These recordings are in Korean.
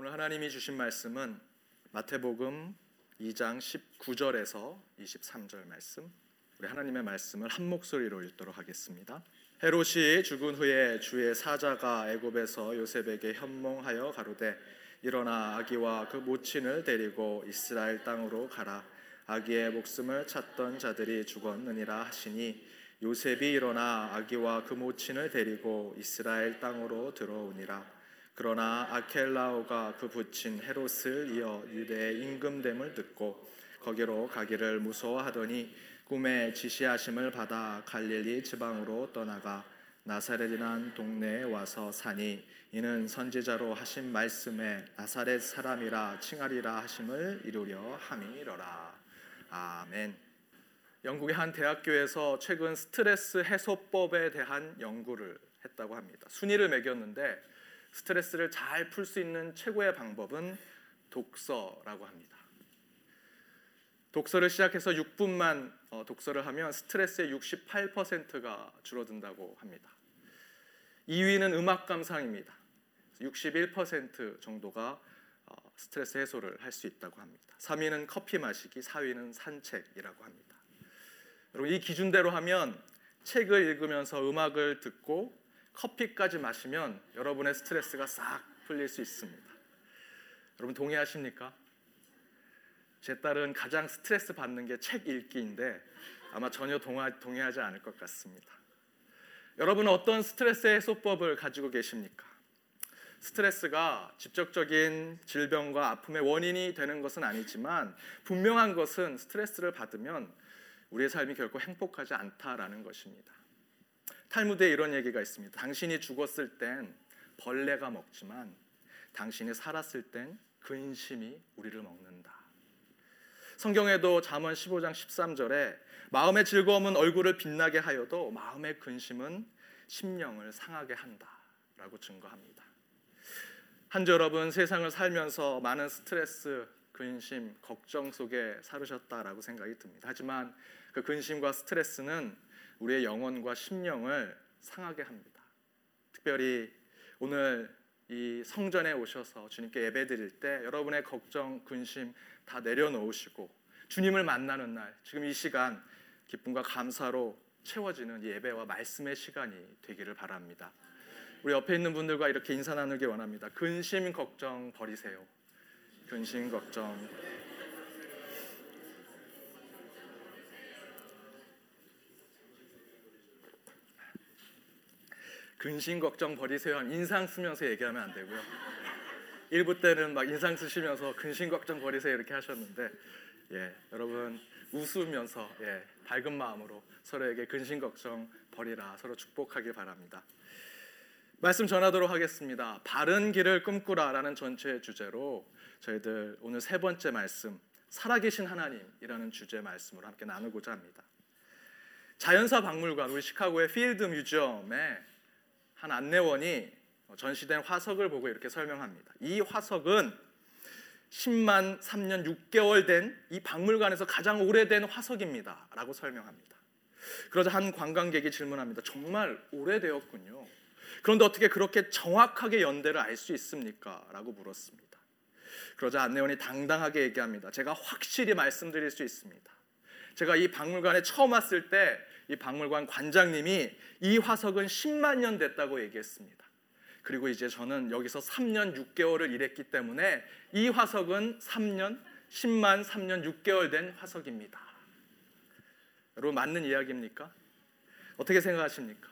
오늘 하나님이 주신 말씀은 마태복음 2장 19절에서 23절 말씀. 우리 하나님의 말씀을 한 목소리로 읽도록 하겠습니다. 헤롯이 죽은 후에 주의 사자가 애굽에서 요셉에게 현몽하여 가로되 일어나 아기와 그 모친을 데리고 이스라엘 땅으로 가라 아기의 목숨을 찾던 자들이 죽었느니라 하시니 요셉이 일어나 아기와 그 모친을 데리고 이스라엘 땅으로 들어오니라 그러나 아켈라오가 그 부친 헤롯을 이어 유대의 임금됨을 듣고 거기로 가기를 무서워하더니 꿈에 지시하심을 받아 갈릴리 지방으로 떠나가 나사렛이란 동네에 와서 사니 이는 선지자로 하신 말씀에 나사렛 사람이라 칭하리라 하심을 이루려 함이로라 아멘. 영국의 한 대학교에서 최근 스트레스 해소법에 대한 연구를 했다고 합니다. 순위를 매겼는데 스트레스를 잘 풀 수 있는 최고의 방법은 독서라고 합니다. 독서를 시작해서 6분만 어, 독서를 하면 스트레스의 68%가 줄어든다고 합니다. 2위는 음악 감상입니다. 61% 정도가 어, 스트레스 해소를 할 수 있다고 합니다. 3위는 커피 마시기, 4위는 산책이라고 합니다. 여러분 이 기준대로 하면 책을 읽으면서 음악을 듣고 커피까지 마시면 여러분의 스트레스가 싹 풀릴 수 있습니다. 여러분 동의하십니까? 제 딸은 가장 스트레스 받는 게 책 읽기인데 아마 전혀 동의하지 않을 것 같습니다. 여러분은 어떤 스트레스 해소법을 가지고 계십니까? 스트레스가 직접적인 질병과 아픔의 원인이 되는 것은 아니지만 분명한 것은 스트레스를 받으면 우리의 삶이 결코 행복하지 않다라는 것입니다. 탈무드에 이런 얘기가 있습니다. 당신이 죽었을 땐 벌레가 먹지만 당신이 살았을 땐 근심이 우리를 먹는다. 성경에도 잠언 15장 13절에 마음의 즐거움은 얼굴을 빛나게 하여도 마음의 근심은 심령을 상하게 한다라고 증거합니다. 한주 여러분 세상을 살면서 많은 스트레스, 근심, 걱정 속에 살으셨다라고 생각이 듭니다. 하지만 그 근심과 스트레스는 우리의 영혼과 심령을 상하게 합니다. 특별히 오늘 이 성전에 오셔서 주님께 예배드릴 때 여러분의 걱정, 근심 다 내려놓으시고 주님을 만나는 날, 지금 이 시간 기쁨과 감사로 채워지는 예배와 말씀의 시간이 되기를 바랍니다. 우리 옆에 있는 분들과 이렇게 인사 나누기 원합니다. 근심 걱정 버리세요. 근심 걱정 근심 걱정 버리세요. 인상 쓰면서 얘기하면 안 되고요. 일부 때는 막 인상 쓰시면서 근심 걱정 버리세요 이렇게 하셨는데 예, 여러분 웃으면서 예, 밝은 마음으로 서로에게 근심 걱정 버리라 서로 축복하길 바랍니다. 말씀 전하도록 하겠습니다. 바른 길을 꿈꾸라라는 전체 주제로 저희들 오늘 세 번째 말씀 살아계신 하나님이라는 주제 말씀으로 함께 나누고자 합니다. 자연사 박물관 우리 시카고의 필드 뮤지엄에 한 안내원이 전시된 화석을 보고 이렇게 설명합니다. 이 화석은 10만 3년 6개월 된 이 박물관에서 가장 오래된 화석입니다. 라고 설명합니다. 그러자 한 관광객이 질문합니다. 정말 오래되었군요. 그런데 어떻게 그렇게 정확하게 연대를 알 수 있습니까? 라고 물었습니다. 그러자 안내원이 당당하게 얘기합니다. 제가 확실히 말씀드릴 수 있습니다. 제가 이 박물관에 처음 왔을 때 이 박물관 관장님이 이 화석은 10만 년 됐다고 얘기했습니다. 그리고 이제 저는 여기서 3년 6개월을 일했기 때문에 이 화석은 3년 10만 3년 6개월 된 화석입니다. 여러분 맞는 이야기입니까? 어떻게 생각하십니까?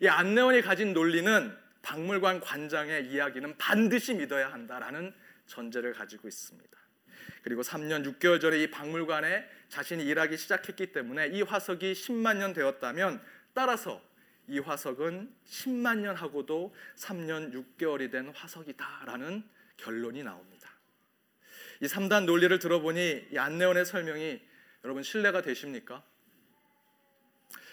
이 안내원이 가진 논리는 박물관 관장의 이야기는 반드시 믿어야 한다라는 전제를 가지고 있습니다. 그리고 3년 6개월 전에 이 박물관에 자신이 일하기 시작했기 때문에 이 화석이 10만 년 되었다면 따라서 이 화석은 10만 년 하고도 3년 6개월이 된 화석이다라는 결론이 나옵니다. 이 3단 논리를 들어보니 이 안내원의 설명이 여러분 신뢰가 되십니까?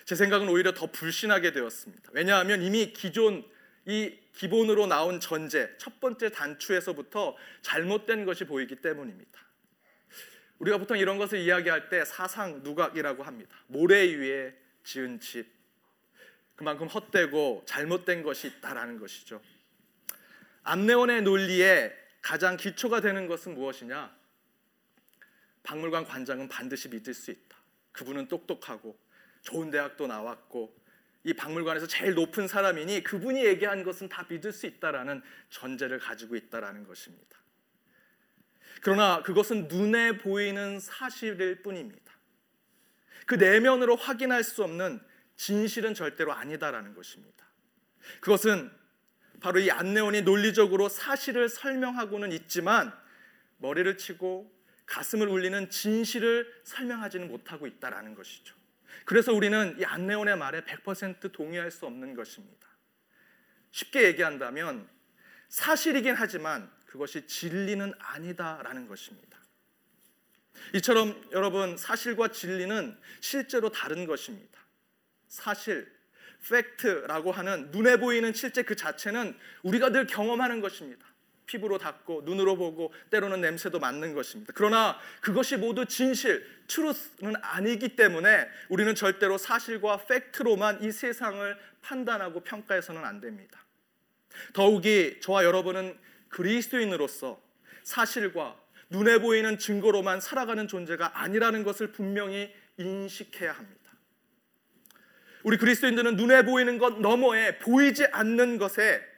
제 생각은 오히려 더 불신하게 되었습니다. 왜냐하면 이미 기존 이 기본으로 나온 전제 첫 번째 단추에서부터 잘못된 것이 보이기 때문입니다. 우리가 보통 이런 것을 이야기할 때 사상 누각이라고 합니다. 모래 위에 지은 집 그만큼 헛되고 잘못된 것이 있다라는 것이죠. 암내원의 논리에 가장 기초가 되는 것은 무엇이냐? 박물관 관장은 반드시 믿을 수 있다. 그분은 똑똑하고 좋은 대학도 나왔고 이 박물관에서 제일 높은 사람이니 그분이 얘기한 것은 다 믿을 수 있다라는 전제를 가지고 있다라는 것입니다. 그러나 그것은 눈에 보이는 사실일 뿐입니다. 그 내면으로 확인할 수 없는 진실은 절대로 아니다라는 것입니다. 그것은 바로 이 안내원이 논리적으로 사실을 설명하고는 있지만 머리를 치고 가슴을 울리는 진실을 설명하지는 못하고 있다라는 것이죠. 그래서 우리는 이 안내원의 말에 100% 동의할 수 없는 것입니다. 쉽게 얘기한다면 사실이긴 하지만 그것이 진리는 아니다라는 것입니다. 이처럼 여러분 사실과 진리는 실제로 다른 것입니다. 사실, 팩트라고 하는 눈에 보이는 실제 그 자체는 우리가 늘 경험하는 것입니다. 피부로 닿고 눈으로 보고 때로는 냄새도 맡는 것입니다. 그러나 그것이 모두 진실, truth는 아니기 때문에 우리는 절대로 사실과 팩트로만 이 세상을 판단하고 평가해서는 안 됩니다. 더욱이 저와 여러분은 그리스도인으로서 사실과 눈에 보이는 증거로만 살아가는 존재가 아니라는 것을 분명히 인식해야 합니다. 우리 그리스도인들은 눈에 보이는 것 너머에 보이지 않는 것에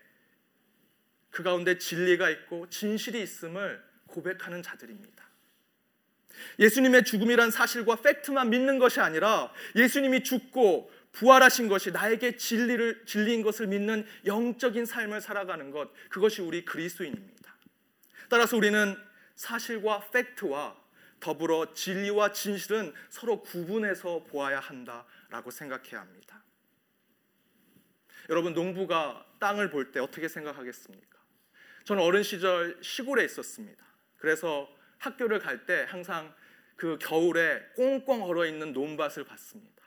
그 가운데 진리가 있고 진실이 있음을 고백하는 자들입니다. 예수님의 죽음이란 사실과 팩트만 믿는 것이 아니라 예수님이 죽고 부활하신 것이 나에게 진리를 진리인 것을 믿는 영적인 삶을 살아가는 것 그것이 우리 그리스도인입니다. 따라서 우리는 사실과 팩트와 더불어 진리와 진실은 서로 구분해서 보아야 한다라고 생각해야 합니다. 여러분 농부가 땅을 볼 때 어떻게 생각하겠습니까? 저는 어린 시절 시골에 있었습니다. 그래서 학교를 갈 때 항상 그 겨울에 꽁꽁 얼어 있는 논밭을 봤습니다.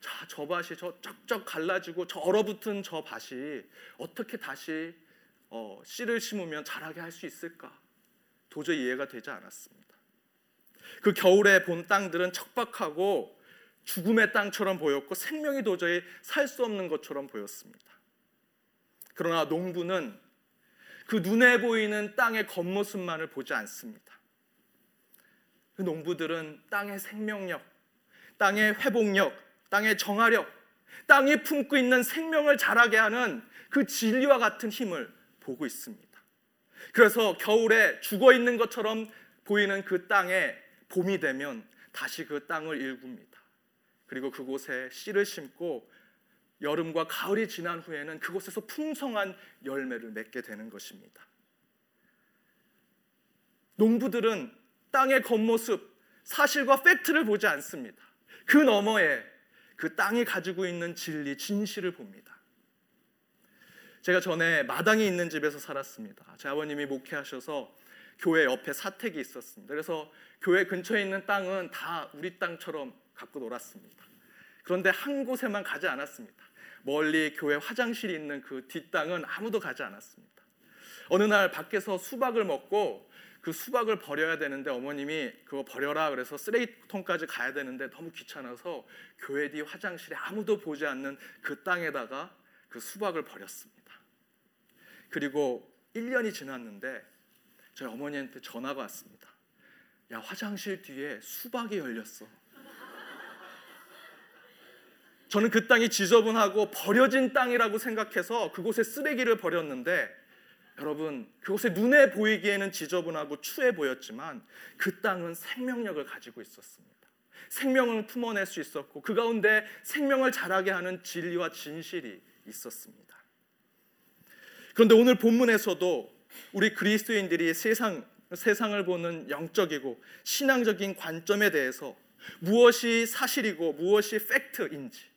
자, 저 밭이 저 쩍쩍 갈라지고 저 얼어붙은 저 밭이 어떻게 다시 어, 씨를 심으면 자라게 할 수 있을까? 도저히 이해가 되지 않았습니다. 그 겨울에 본 땅들은 척박하고 죽음의 땅처럼 보였고 생명이 도저히 살 수 없는 것처럼 보였습니다. 그러나 농부는 그 눈에 보이는 땅의 겉모습만을 보지 않습니다. 그 농부들은 땅의 생명력, 땅의 회복력, 땅의 정화력, 땅이 품고 있는 생명을 자라게 하는 그 진리와 같은 힘을 보고 있습니다. 그래서 겨울에 죽어 있는 것처럼 보이는 그 땅에 봄이 되면 다시 그 땅을 일굽니다. 그리고 그곳에 씨를 심고 여름과 가을이 지난 후에는 그곳에서 풍성한 열매를 맺게 되는 것입니다. 농부들은 땅의 겉모습, 사실과 팩트를 보지 않습니다. 그 너머에 그 땅이 가지고 있는 진리, 진실을 봅니다. 제가 전에 마당이 있는 집에서 살았습니다. 제 아버님이 목회하셔서 교회 옆에 사택이 있었습니다. 그래서 교회 근처에 있는 땅은 다 우리 땅처럼 갖고 놀았습니다. 그런데 한 곳에만 가지 않았습니다. 멀리 교회 화장실이 있는 그 뒷땅은 아무도 가지 않았습니다. 어느 날 밖에서 수박을 먹고 그 수박을 버려야 되는데 어머님이 그거 버려라 그래서 쓰레기통까지 가야 되는데 너무 귀찮아서 교회 뒤 화장실에 아무도 보지 않는 그 땅에다가 그 수박을 버렸습니다. 그리고 1년이 지났는데 저희 어머니한테 전화가 왔습니다. 야 화장실 뒤에 수박이 열렸어. 저는 그 땅이 지저분하고 버려진 땅이라고 생각해서 그곳에 쓰레기를 버렸는데 여러분 그곳에 눈에 보이기에는 지저분하고 추해 보였지만 그 땅은 생명력을 가지고 있었습니다. 생명을 품어낼 수 있었고 그 가운데 생명을 자라게 하는 진리와 진실이 있었습니다. 그런데 오늘 본문에서도 우리 그리스도인들이 세상 세상을 보는 영적이고 신앙적인 관점에 대해서 무엇이 사실이고 무엇이 팩트인지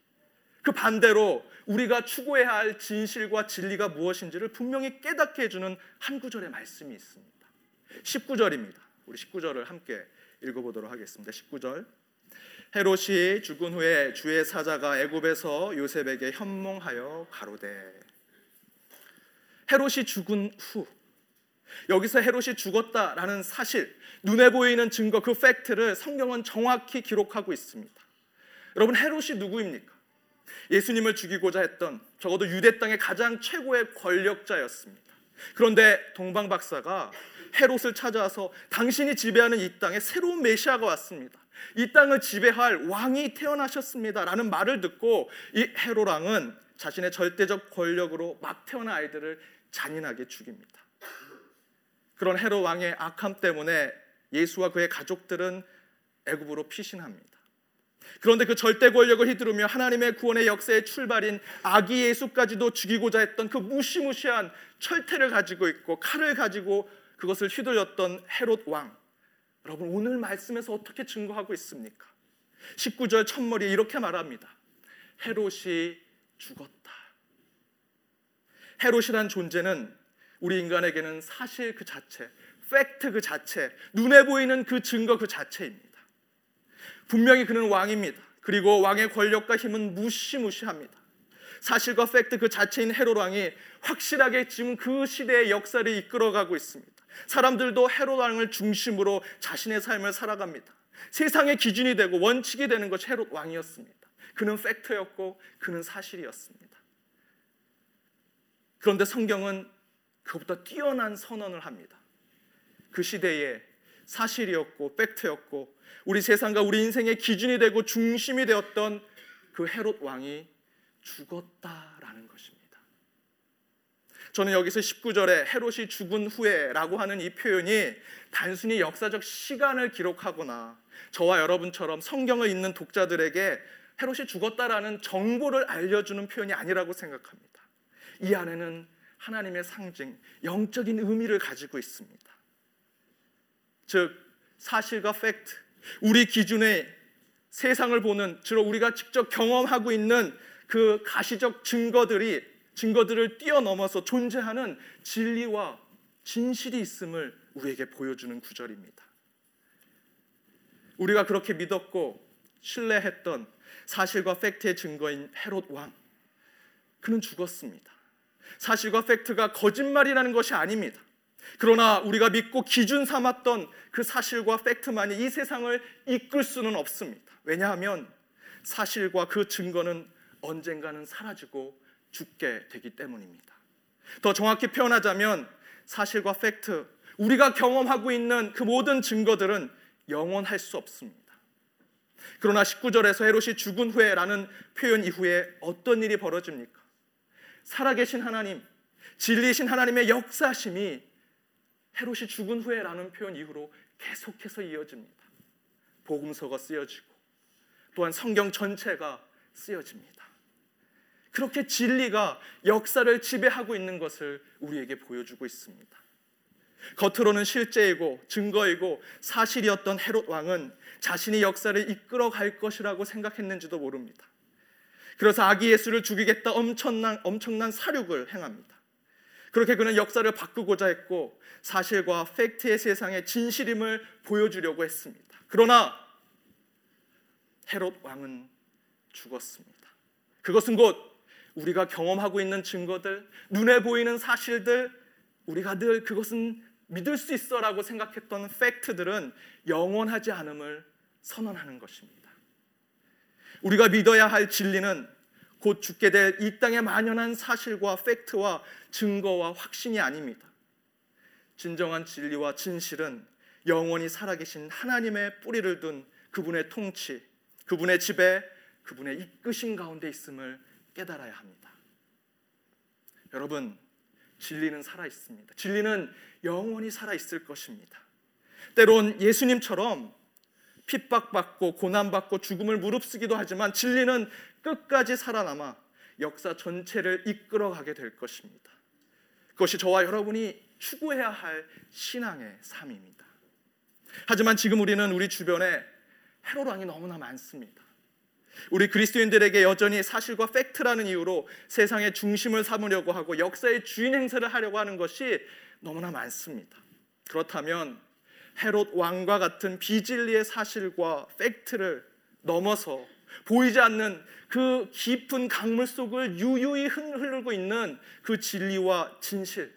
그 반대로 우리가 추구해야 할 진실과 진리가 무엇인지를 분명히 깨닫게 해주는 한 구절의 말씀이 있습니다. 19절입니다. 우리 19절을 함께 읽어보도록 하겠습니다. 19절 헤롯이 죽은 후에 주의 사자가 애굽에서 요셉에게 현몽하여 가로되 헤롯이 죽은 후 여기서 헤롯이 죽었다라는 사실 눈에 보이는 증거 그 팩트를 성경은 정확히 기록하고 있습니다. 여러분 헤롯이 누구입니까? 예수님을 죽이고자 했던 적어도 유대 땅의 가장 최고의 권력자였습니다. 그런데 동방 박사가 헤롯을 찾아와서 당신이 지배하는 이 땅에 새로운 메시아가 왔습니다. 이 땅을 지배할 왕이 태어나셨습니다. 라는 말을 듣고 이 헤롯 왕은 자신의 절대적 권력으로 막 태어난 아이들을 잔인하게 죽입니다. 그런 헤롯 왕의 악함 때문에 예수와 그의 가족들은 애굽으로 피신합니다. 그런데 그 절대 권력을 휘두르며 하나님의 구원의 역사의 출발인 아기 예수까지도 죽이고자 했던 그 무시무시한 철퇴를 가지고 있고 칼을 가지고 그것을 휘둘렸던 헤롯 왕. 여러분 오늘 말씀에서 어떻게 증거하고 있습니까? 19절 첫머리에 이렇게 말합니다. 헤롯이 죽었다. 헤롯이란 존재는 우리 인간에게는 사실 그 자체, 팩트 그 자체, 눈에 보이는 그 증거 그 자체입니다. 분명히 그는 왕입니다. 그리고 왕의 권력과 힘은 무시무시합니다. 사실과 팩트 그 자체인 헤롯 왕이 확실하게 지금 그 시대의 역사를 이끌어가고 있습니다. 사람들도 헤롯 왕을 중심으로 자신의 삶을 살아갑니다. 세상의 기준이 되고 원칙이 되는 것이 헤롯 왕이었습니다. 그는 팩트였고 그는 사실이었습니다. 그런데 성경은 그것보다 뛰어난 선언을 합니다. 그 시대에 사실이었고 팩트였고 우리 세상과 우리 인생의 기준이 되고 중심이 되었던 그 헤롯 왕이 죽었다라는 것입니다. 저는 여기서 19절에 헤롯이 죽은 후에라고 하는 이 표현이 단순히 역사적 시간을 기록하거나 저와 여러분처럼 성경을 읽는 독자들에게 헤롯이 죽었다라는 정보를 알려주는 표현이 아니라고 생각합니다. 이 안에는 하나님의 상징, 영적인 의미를 가지고 있습니다. 즉 사실과 팩트, 우리 기준의 세상을 보는 주로 우리가 직접 경험하고 있는 그 가시적 증거들이 증거들을 뛰어넘어서 존재하는 진리와 진실이 있음을 우리에게 보여주는 구절입니다. 우리가 그렇게 믿었고 신뢰했던 사실과 팩트의 증거인 헤롯 왕 그는 죽었습니다. 사실과 팩트가 거짓말이라는 것이 아닙니다. 그러나 우리가 믿고 기준 삼았던 그 사실과 팩트만이 이 세상을 이끌 수는 없습니다. 왜냐하면 사실과 그 증거는 언젠가는 사라지고 죽게 되기 때문입니다. 더 정확히 표현하자면 사실과 팩트, 우리가 경험하고 있는 그 모든 증거들은 영원할 수 없습니다. 그러나 19절에서 헤롯이 죽은 후에라는 표현 이후에 어떤 일이 벌어집니까? 살아계신 하나님, 진리신 하나님의 역사심이 헤롯이 죽은 후에라는 표현 이후로 계속해서 이어집니다. 복음서가 쓰여지고 또한 성경 전체가 쓰여집니다. 그렇게 진리가 역사를 지배하고 있는 것을 우리에게 보여주고 있습니다. 겉으로는 실제이고 증거이고 사실이었던 헤롯 왕은 자신이 역사를 이끌어 갈 것이라고 생각했는지도 모릅니다. 그래서 아기 예수를 죽이겠다 엄청난 엄청난 사륙을 행합니다. 그렇게 그는 역사를 바꾸고자 했고 사실과 팩트의 세상의 진실임을 보여주려고 했습니다. 그러나 헤롯 왕은 죽었습니다. 그것은 곧 우리가 경험하고 있는 증거들, 눈에 보이는 사실들, 우리가 늘 그것은 믿을 수 있어라고 생각했던 팩트들은 영원하지 않음을 선언하는 것입니다. 우리가 믿어야 할 진리는 곧 죽게 될 이 땅에 만연한 사실과 팩트와 증거와 확신이 아닙니다. 진정한 진리와 진실은 영원히 살아계신 하나님의 뿌리를 둔 그분의 통치, 그분의 지배, 그분의 이끄신 가운데 있음을 깨달아야 합니다. 여러분, 진리는 살아 있습니다. 진리는 영원히 살아 있을 것입니다. 때론 예수님처럼 핍박받고 고난받고 죽음을 무릅쓰기도 하지만 진리는 끝까지 살아남아 역사 전체를 이끌어가게 될 것입니다. 그것이 저와 여러분이 추구해야 할 신앙의 삶입니다. 하지만 지금 우리는 우리 주변에 왕이 너무나 많습니다. 우리 그리스도인들에게 여전히 사실과 팩트라는 이유로 세상의 중심을 삼으려고 하고 역사의 주인 행세를 하려고 하는 것이 너무나 많습니다. 그렇다면 헤롯 왕과 같은 비진리의 사실과 팩트를 넘어서 보이지 않는 그 깊은 강물 속을 유유히 흐르고 있는 그 진리와 진실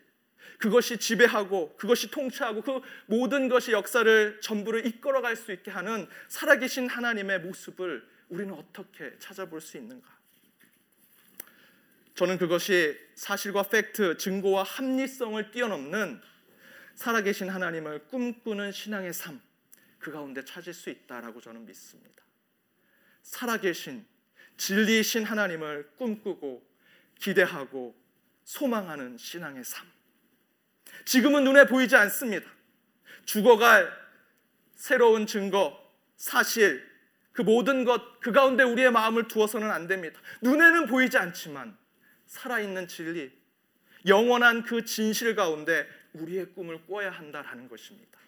그것이 지배하고 그것이 통치하고 그 모든 것이 역사를 전부를 이끌어갈 수 있게 하는 살아계신 하나님의 모습을 우리는 어떻게 찾아볼 수 있는가? 저는 그것이 사실과 팩트, 증거와 합리성을 뛰어넘는 살아계신 하나님을 꿈꾸는 신앙의 삶, 그 가운데 찾을 수 있다라고 저는 믿습니다. 살아계신 진리이신 하나님을 꿈꾸고 기대하고 소망하는 신앙의 삶. 지금은 눈에 보이지 않습니다. 죽어갈 새로운 증거, 사실, 그 모든 것, 그 가운데 우리의 마음을 두어서는 안 됩니다. 눈에는 보이지 않지만 살아있는 진리, 영원한 그 진실 가운데 우리의 꿈을 꿔야 한다라는 것입니다.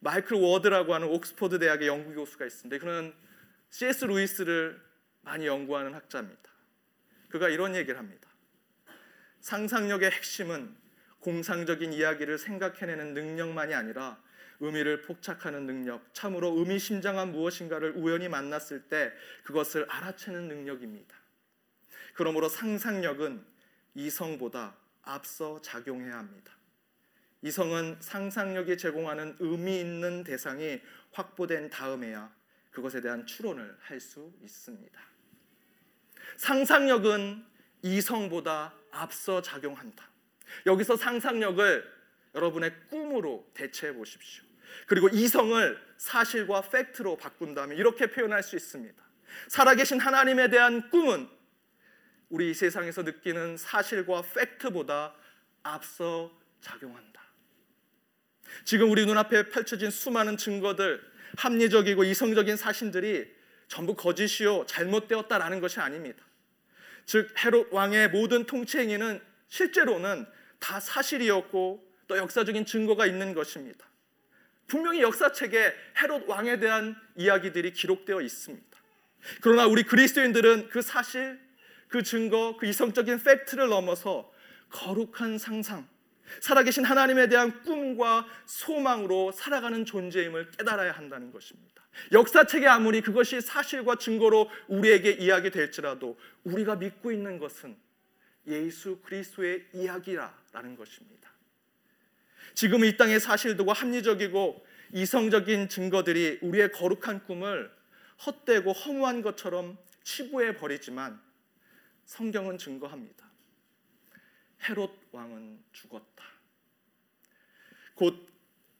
마이클 워드라고 하는 옥스퍼드 대학의 연구 교수가 있습니다. 그는 C.S. 루이스를 많이 연구하는 학자입니다. 그가 이런 얘기를 합니다. 상상력의 핵심은 공상적인 이야기를 생각해내는 능력만이 아니라 의미를 포착하는 능력, 참으로 의미심장한 무엇인가를 우연히 만났을 때 그것을 알아채는 능력입니다. 그러므로 상상력은 이성보다 앞서 작용해야 합니다. 이성은 상상력이 제공하는 의미 있는 대상이 확보된 다음에야 그것에 대한 추론을 할 수 있습니다. 상상력은 이성보다 앞서 작용한다. 여기서 상상력을 여러분의 꿈으로 대체해 보십시오. 그리고 이성을 사실과 팩트로 바꾼다면 이렇게 표현할 수 있습니다. 살아계신 하나님에 대한 꿈은 우리 이 세상에서 느끼는 사실과 팩트보다 앞서 작용한다. 지금 우리 눈앞에 펼쳐진 수많은 증거들, 합리적이고 이성적인 사실들이 전부 거짓이요 잘못되었다라는 것이 아닙니다. 즉 헤롯 왕의 모든 통치 행위는 실제로는 다 사실이었고 또 역사적인 증거가 있는 것입니다. 분명히 역사책에 헤롯 왕에 대한 이야기들이 기록되어 있습니다. 그러나 우리 그리스도인들은 그 사실, 그 증거, 그 이성적인 팩트를 넘어서 거룩한 상상, 살아계신 하나님에 대한 꿈과 소망으로 살아가는 존재임을 깨달아야 한다는 것입니다. 역사책에 아무리 그것이 사실과 증거로 우리에게 이야기될지라도 우리가 믿고 있는 것은 예수 그리스도의 이야기라는 것입니다. 지금 이 땅의 사실들과 합리적이고 이성적인 증거들이 우리의 거룩한 꿈을 헛되고 허무한 것처럼 치부해 버리지만 성경은 증거합니다. 헤롯 왕은 죽었다. 곧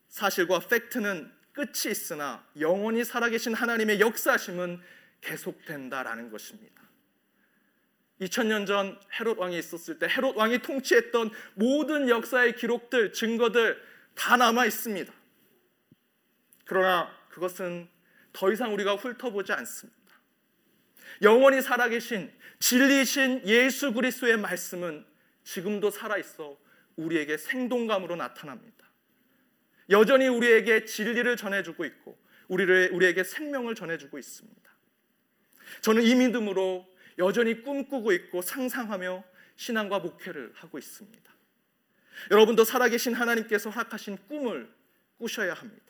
사실과 팩트는 끝이 있으나 영원히 살아계신 하나님의 역사심은 계속된다라는 것입니다. 2000년 전 헤롯 왕이 있었을 때 헤롯 왕이 통치했던 모든 역사의 기록들, 증거들 다 남아 있습니다. 그러나 그것은 더 이상 우리가 훑어보지 않습니다. 영원히 살아계신 진리신 예수 그리스도의 말씀은 지금도 살아 있어 우리에게 생동감으로 나타납니다. 여전히 우리에게 진리를 전해주고 있고 우리를 우리에게 생명을 전해주고 있습니다. 저는 이 믿음으로 여전히 꿈꾸고 있고 상상하며 신앙과 목회를 하고 있습니다. 여러분도 살아계신 하나님께서 허락하신 꿈을 꾸셔야 합니다.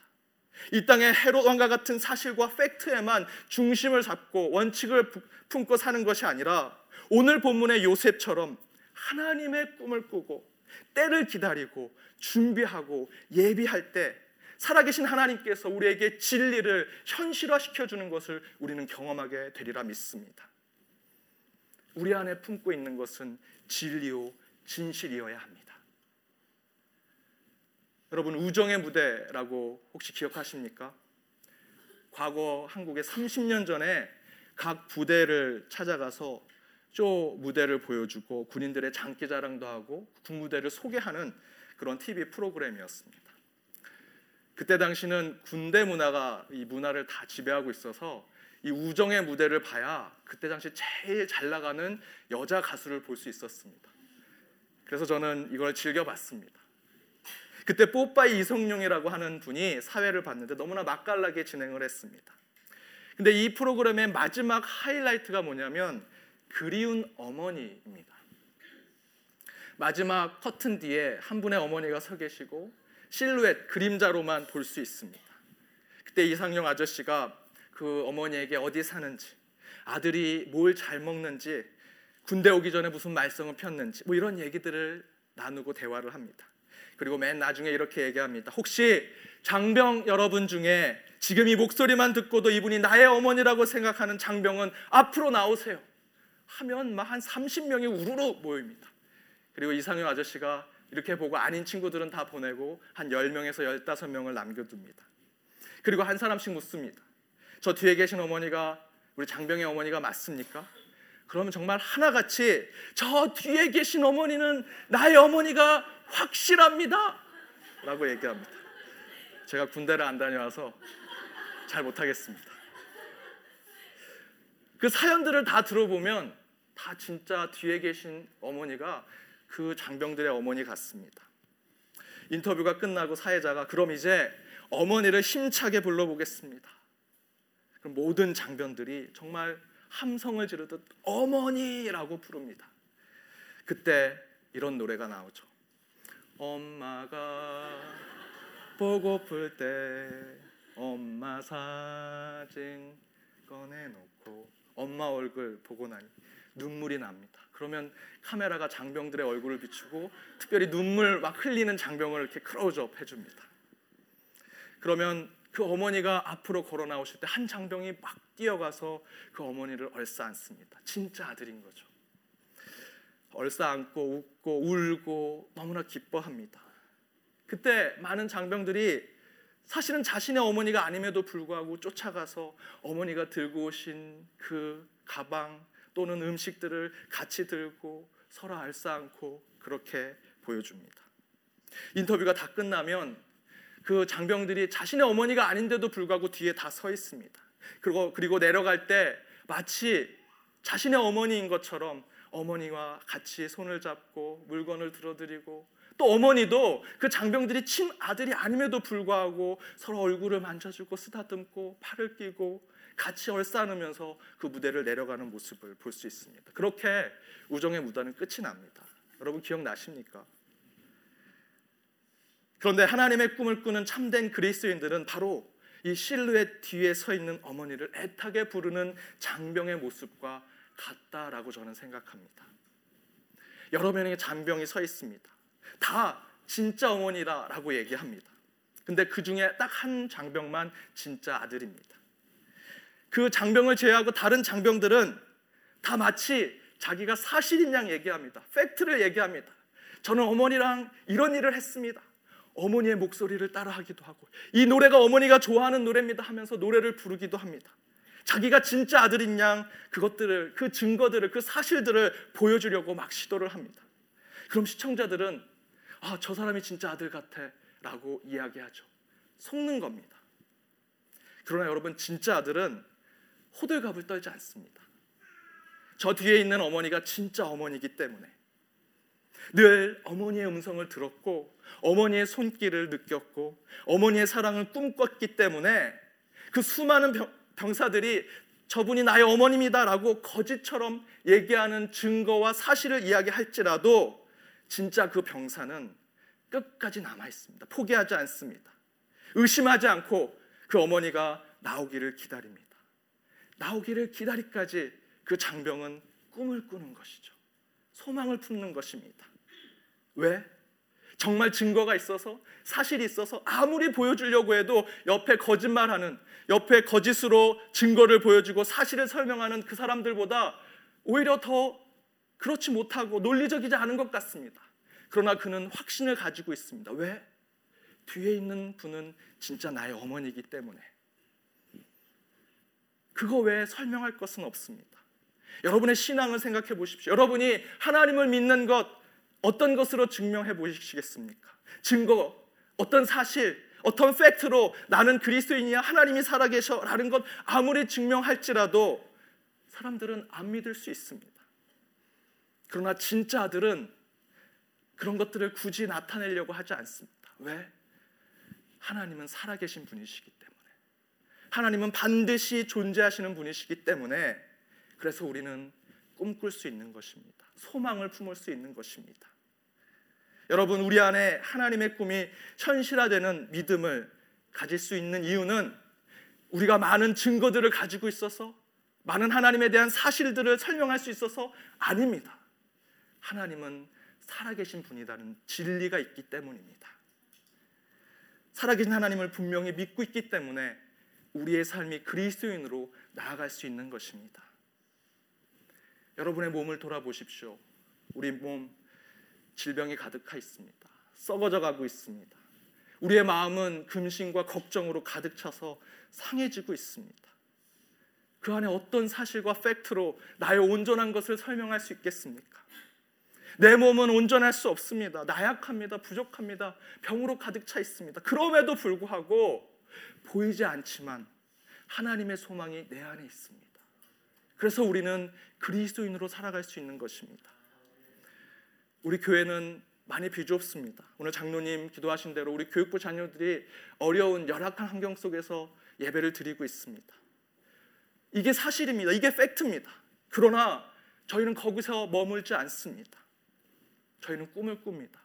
이 땅의 헤롯 왕과 같은 사실과 팩트에만 중심을 잡고 원칙을 품고 사는 것이 아니라 오늘 본문의 요셉처럼 하나님의 꿈을 꾸고 때를 기다리고 준비하고 예비할 때 살아계신 하나님께서 우리에게 진리를 현실화시켜 주는 것을 우리는 경험하게 되리라 믿습니다. 우리 안에 품고 있는 것은 진리요 진실이어야 합니다. 여러분 우정의 무대라고 혹시 기억하십니까? 과거 한국에 30년 전에 각 부대를 찾아가서 쇼 무대를 보여주고 군인들의 장기 자랑도 하고 군무대를 소개하는 그런 TV 프로그램이었습니다. 그때 당시는 군대 문화가 이 문화를 다 지배하고 있어서 이 우정의 무대를 봐야 그때 당시 제일 잘 나가는 여자 가수를 볼 수 있었습니다. 그래서 저는 이걸 즐겨봤습니다. 그때 뽀빠이 이성룡이라고 하는 분이 사회를 봤는데 너무나 맛깔나게 진행을 했습니다. 근데 이 프로그램의 마지막 하이라이트가 뭐냐면 그리운 어머니입니다. 마지막 커튼 뒤에 한 분의 어머니가 서 계시고 실루엣 그림자로만 볼 수 있습니다. 그때 이상용 아저씨가 그 어머니에게 어디 사는지, 아들이 뭘 잘 먹는지, 군대 오기 전에 무슨 말썽을 폈는지, 뭐 이런 얘기들을 나누고 대화를 합니다. 그리고 맨 나중에 이렇게 얘기합니다. 혹시 장병 여러분 중에 지금 이 목소리만 듣고도 이분이 나의 어머니라고 생각하는 장병은 앞으로 나오세요. 하면 막 한 30명이 우르르 모입니다. 그리고 이상형 아저씨가 이렇게 보고 아닌 친구들은 다 보내고 한 10명에서 15명을 남겨둡니다. 그리고 한 사람씩 묻습니다. 저 뒤에 계신 어머니가 우리 장병의 어머니가 맞습니까? 그러면 정말 하나같이 저 뒤에 계신 어머니는 나의 어머니가 확실합니다. 라고 얘기합니다. 제가 군대를 안 다녀와서 잘 못하겠습니다. 그 사연들을 다 들어보면 다 진짜 뒤에 계신 어머니가 그 장병들의 어머니 같습니다. 인터뷰가 끝나고 사회자가 그럼 이제 어머니를 힘차게 불러보겠습니다. 그럼 모든 장병들이 정말 함성을 지르듯 어머니라고 부릅니다. 그때 이런 노래가 나오죠. 엄마가 보고플 때 엄마 사진 꺼내놓고 엄마 얼굴 보고 나니 눈물이 납니다. 그러면 카메라가 장병들의 얼굴을 비추고 특별히 눈물 막 흘리는 장병을 이렇게 크로즈업 해줍니다. 그러면 그 어머니가 앞으로 걸어 나오실 때 한 장병이 막 뛰어가서 그 어머니를 얼싸안습니다. 진짜 아들인 거죠. 얼싸안고 웃고 울고 너무나 기뻐합니다. 그때 많은 장병들이 사실은 자신의 어머니가 아님에도 불구하고 쫓아가서 어머니가 들고 오신 그 가방 또는 음식들을 같이 들고 서로 알싸안고 그렇게 보여줍니다. 인터뷰가 다 끝나면 그 장병들이 자신의 어머니가 아닌데도 불구하고 뒤에 다 서 있습니다. 그리고 그리고 내려갈 때 마치 자신의 어머니인 것처럼 어머니와 같이 손을 잡고 물건을 들어드리고 또 어머니도 그 장병들이 친 아들이 아님에도 불구하고 서로 얼굴을 만져주고 쓰다듬고 팔을 끼고 같이 얼싸안으면서 그 무대를 내려가는 모습을 볼 수 있습니다. 그렇게 우정의 무단은 끝이 납니다. 여러분 기억나십니까? 그런데 하나님의 꿈을 꾸는 참된 그리스도인들은 바로 이 실루엣 뒤에 서 있는 어머니를 애타게 부르는 장병의 모습과 같다라고 저는 생각합니다. 여러 명의 장병이 서 있습니다. 다 진짜 어머니다라고 얘기합니다. 근데 그 중에 딱 한 장병만 진짜 아들입니다. 그 장병을 제외하고 다른 장병들은 다 마치 자기가 사실인 양 얘기합니다. 팩트를 얘기합니다. 저는 어머니랑 이런 일을 했습니다. 어머니의 목소리를 따라하기도 하고 이 노래가 어머니가 좋아하는 노래입니다 하면서 노래를 부르기도 합니다. 자기가 진짜 아들인 양 그것들을 그 증거들을 그 사실들을 보여주려고 막 시도를 합니다. 그럼 시청자들은 아, 저 사람이 진짜 아들 같아 라고 이야기하죠. 속는 겁니다. 그러나 여러분 진짜 아들은 호들갑을 떨지 않습니다. 저 뒤에 있는 어머니가 진짜 어머니이기 때문에 늘 어머니의 음성을 들었고 어머니의 손길을 느꼈고 어머니의 사랑을 꿈꿨기 때문에 그 수많은 병, 사들이 저분이 나의 어머님이다라고 거짓처럼 얘기하는 증거와 사실을 이야기할지라도 진짜 그 병사는 끝까지 남아 있습니다. 포기하지 않습니다. 의심하지 않고 그 어머니가 나오기를 기다립니다. 나오기를 기다리까지 그 장병은 꿈을 꾸는 것이죠. 소망을 품는 것입니다. 왜? 정말 증거가 있어서 사실이 있어서 아무리 보여주려고 해도 옆에 거짓말하는 옆에 거짓으로 증거를 보여주고 사실을 설명하는 그 사람들보다 오히려 더 그렇지 못하고 논리적이지 않은 것 같습니다. 그러나 그는 확신을 가지고 있습니다. 왜? 뒤에 있는 분은 진짜 나의 어머니이기 때문에. 그거 외에 설명할 것은 없습니다. 여러분의 신앙을 생각해 보십시오. 여러분이 하나님을 믿는 것 어떤 것으로 증명해 보시겠습니까? 증거, 어떤 사실, 어떤 팩트로 나는 그리스도인이야 하나님이 살아계셔라는 것 아무리 증명할지라도 사람들은 안 믿을 수 있습니다. 그러나 진짜 아들은 그런 것들을 굳이 나타내려고 하지 않습니다. 왜? 하나님은 살아계신 분이시기 때문에. 하나님은 반드시 존재하시는 분이시기 때문에 그래서 우리는 꿈꿀 수 있는 것입니다. 소망을 품을 수 있는 것입니다. 여러분, 우리 안에 하나님의 꿈이 현실화되는 믿음을 가질 수 있는 이유는 우리가 많은 증거들을 가지고 있어서 많은 하나님에 대한 사실들을 설명할 수 있어서 아닙니다. 하나님은 살아계신 분이라는 진리가 있기 때문입니다. 살아계신 하나님을 분명히 믿고 있기 때문에 우리의 삶이 그리스도인으로 나아갈 수 있는 것입니다. 여러분의 몸을 돌아보십시오. 우리 몸 질병이 가득하 있습니다. 썩어져 가고 있습니다. 우리의 마음은 근심과 걱정으로 가득 차서 상해지고 있습니다. 그 안에 어떤 사실과 팩트로 나의 온전한 것을 설명할 수 있겠습니까? 내 몸은 온전할 수 없습니다. 나약합니다. 부족합니다. 병으로 가득 차 있습니다. 그럼에도 불구하고 보이지 않지만 하나님의 소망이 내 안에 있습니다. 그래서 우리는 그리스도인으로 살아갈 수 있는 것입니다. 우리 교회는 많이 비좁습니다. 오늘 장로님 기도하신 대로 우리 교육부 자녀들이 어려운 열악한 환경 속에서 예배를 드리고 있습니다. 이게 사실입니다. 이게 팩트입니다. 그러나 저희는 거기서 머물지 않습니다. 저희는 꿈을 꿉니다.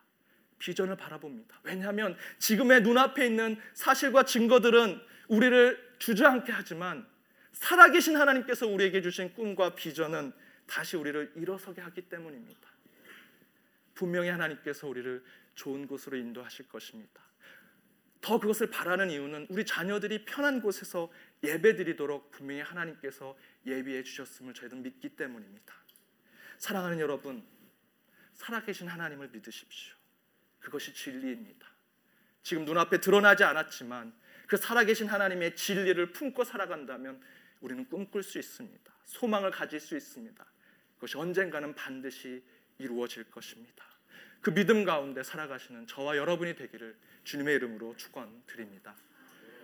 비전을 바라봅니다. 왜냐하면 지금의 눈앞에 있는 사실과 증거들은 우리를 주저앉게 하지만 살아계신 하나님께서 우리에게 주신 꿈과 비전은 다시 우리를 일어서게 하기 때문입니다. 분명히 하나님께서 우리를 좋은 곳으로 인도하실 것입니다. 더 그것을 바라는 이유는 우리 자녀들이 편한 곳에서 예배드리도록 분명히 하나님께서 예비해 주셨음을 저희는 믿기 때문입니다. 사랑하는 여러분, 살아계신 하나님을 믿으십시오. 그것이 진리입니다. 지금 눈앞에 드러나지 않았지만 그 살아계신 하나님의 진리를 품고 살아간다면 우리는 꿈꿀 수 있습니다. 소망을 가질 수 있습니다. 그것이 언젠가는 반드시 이루어질 것입니다. 그 믿음 가운데 살아가시는 저와 여러분이 되기를 주님의 이름으로 축원드립니다.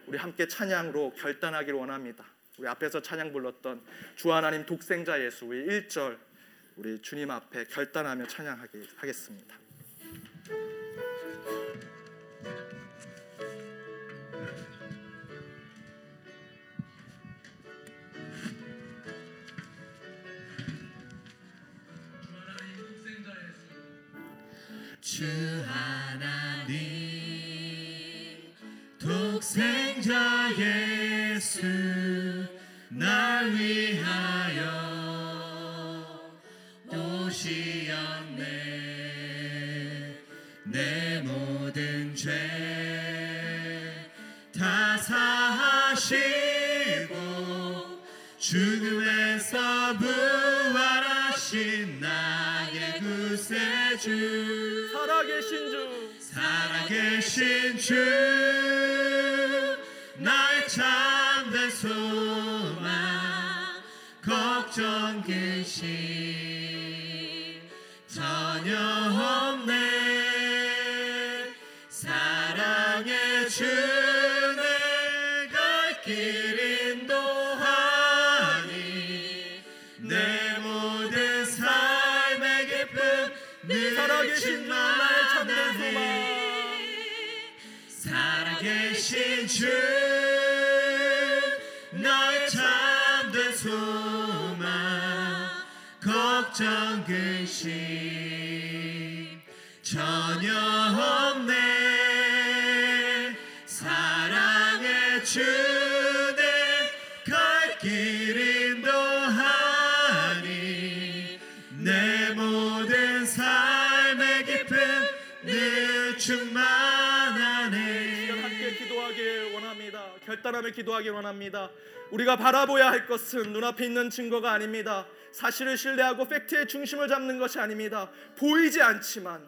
우리 함께 찬양으로 결단하기를 원합니다. 우리 앞에서 찬양 불렀던 주 하나님 독생자 예수 의 1절 우리 주님 앞에 결단하며 찬양하겠습니다. 주 하나님 독생자 예수 날 위하여 오시었네. 내 모든 죄 다 사하시고 죽음에서 부활하신 나의 구세주 살아계신 주. 살아계신 주 나의 참된 소망 걱정 근심 전혀 없네 나의 참된 소망 걱정 근심 전혀 없네 결단하며 기도하길 원합니다. 우리가 바라보야 할 것은 눈앞에 있는 증거가 아닙니다. 사실을 신뢰하고 팩트의 중심을 잡는 것이 아닙니다. 보이지 않지만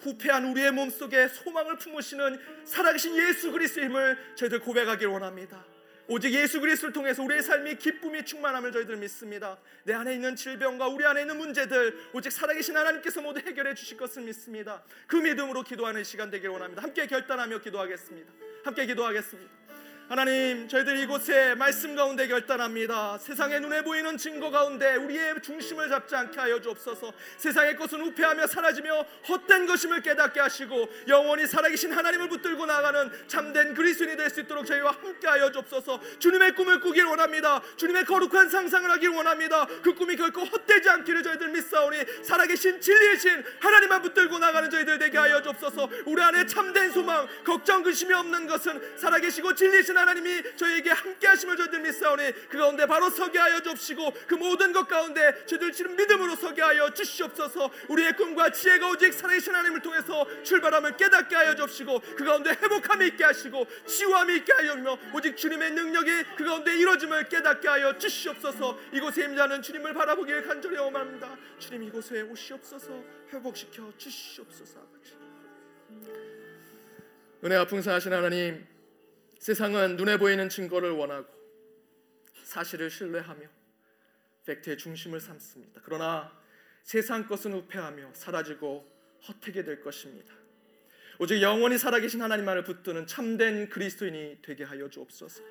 후패한 우리의 몸속에 소망을 품으시는 살아계신 예수 그리스도의 힘을 저희들 고백하길 원합니다. 오직 예수 그리스도를 통해서 우리의 삶이 기쁨이 충만함을 저희들 믿습니다. 내 안에 있는 질병과 우리 안에 있는 문제들 오직 살아계신 하나님께서 모두 해결해 주실 것을 믿습니다. 그 믿음으로 기도하는 시간 되길 원합니다. 함께 결단하며 기도하겠습니다. 함께 기도하겠습니다. 하나님, 저희들 이곳에 말씀 가운데 결단합니다. 세상의 눈에 보이는 증거 가운데 우리의 중심을 잡지 않게 하여 주옵소서. 세상의 것은 우패하며 사라지며 헛된 것임을 깨닫게 하시고 영원히 살아계신 하나님을 붙들고 나가는 참된 그리스도인이 될 수 있도록 저희와 함께 하여 주옵소서. 주님의 꿈을 꾸길 원합니다. 주님의 거룩한 상상을 하길 원합니다. 그 꿈이 결코 헛되지 않기를 저희들 믿사오니 살아계신 진리이신 하나님만 붙들고 나가는 저희들 되게 하여 주옵소서. 우리 안에 참된 소망, 걱정 근심이 없는 것은 살아계시고 진리이신 하나님이 저희에게 함께 하심을 저희들 믿사오니 그 가운데 바로 서게 하여 주옵시고 그 모든 것 가운데 저희들 지금 믿음으로 서게 하여 주시옵소서. 우리의 꿈과 지혜가 오직 살아계신 하나님을 통해서 출발함을 깨닫게 하여 주옵시고 그 가운데 회복함이 있게 하시고 치유함이 있게 하여 주며 오직 주님의 능력이 그 가운데 이루어짐을 깨닫게 하여 주시옵소서. 이곳에 임자는 주님을 바라보기를 간절히 원합니다. 주님 이곳에 오시옵소서. 회복시켜 주시옵소서 아버지. 은혜가 풍성하신 하나님 세상은 눈에 보이는 증거를 원하고 사실을 신뢰하며 팩트의 중심을 삼습니다. 그러나 세상 것은 우패하며 사라지고 헛되게 될 것입니다. 오직 영원히 살아계신 하나님만을 붙드는 참된 그리스도인이 되게 하여 주옵소서.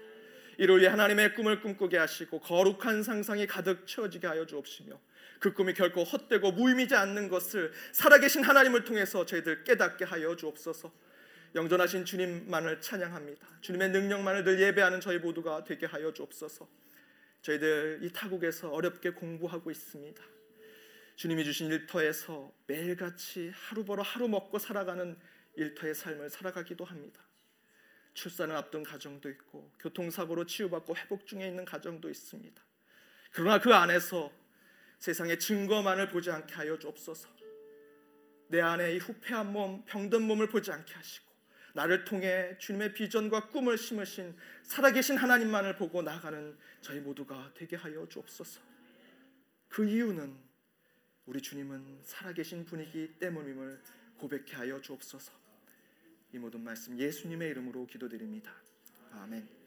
이를 위해 하나님의 꿈을 꿈꾸게 하시고 거룩한 상상이 가득 채워지게 하여 주옵시며 그 꿈이 결코 헛되고 무의미지 않는 것을 살아계신 하나님을 통해서 저희들 깨닫게 하여 주옵소서. 영전하신 주님만을 찬양합니다. 주님의 능력만을 늘 예배하는 저희 모두가 되게 하여 주옵소서. 저희들 이 타국에서 어렵게 공부하고 있습니다. 주님이 주신 일터에서 매일같이 하루 벌어 하루 먹고 살아가는 일터의 삶을 살아가기도 합니다. 출산을 앞둔 가정도 있고 교통사고로 치유받고 회복 중에 있는 가정도 있습니다. 그러나 그 안에서 세상의 증거만을 보지 않게 하여 주옵소서. 내 안에 이 후패한 몸, 병든 몸을 보지 않게 하시고 나를 통해 주님의 비전과 꿈을 심으신 살아계신 하나님만을 보고 나가는 저희 모두가 되게 하여 주옵소서. 그 이유는 우리 주님은 살아계신 분이기 때문임을 고백해 하여 주옵소서. 이 모든 말씀 예수님의 이름으로 기도드립니다. 아멘.